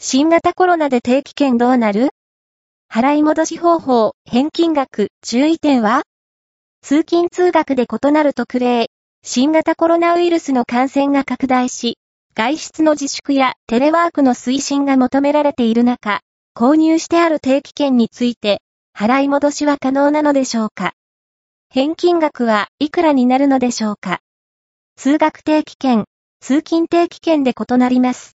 新型コロナで定期券どうなる？払い戻し方法、返金額、注意点は？通勤通学で異なる特例、新型コロナウイルスの感染が拡大し、外出の自粛やテレワークの推進が求められている中、購入してある定期券について、払い戻しは可能なのでしょうか？返金額はいくらになるのでしょうか？通学定期券、通勤定期券で異なります。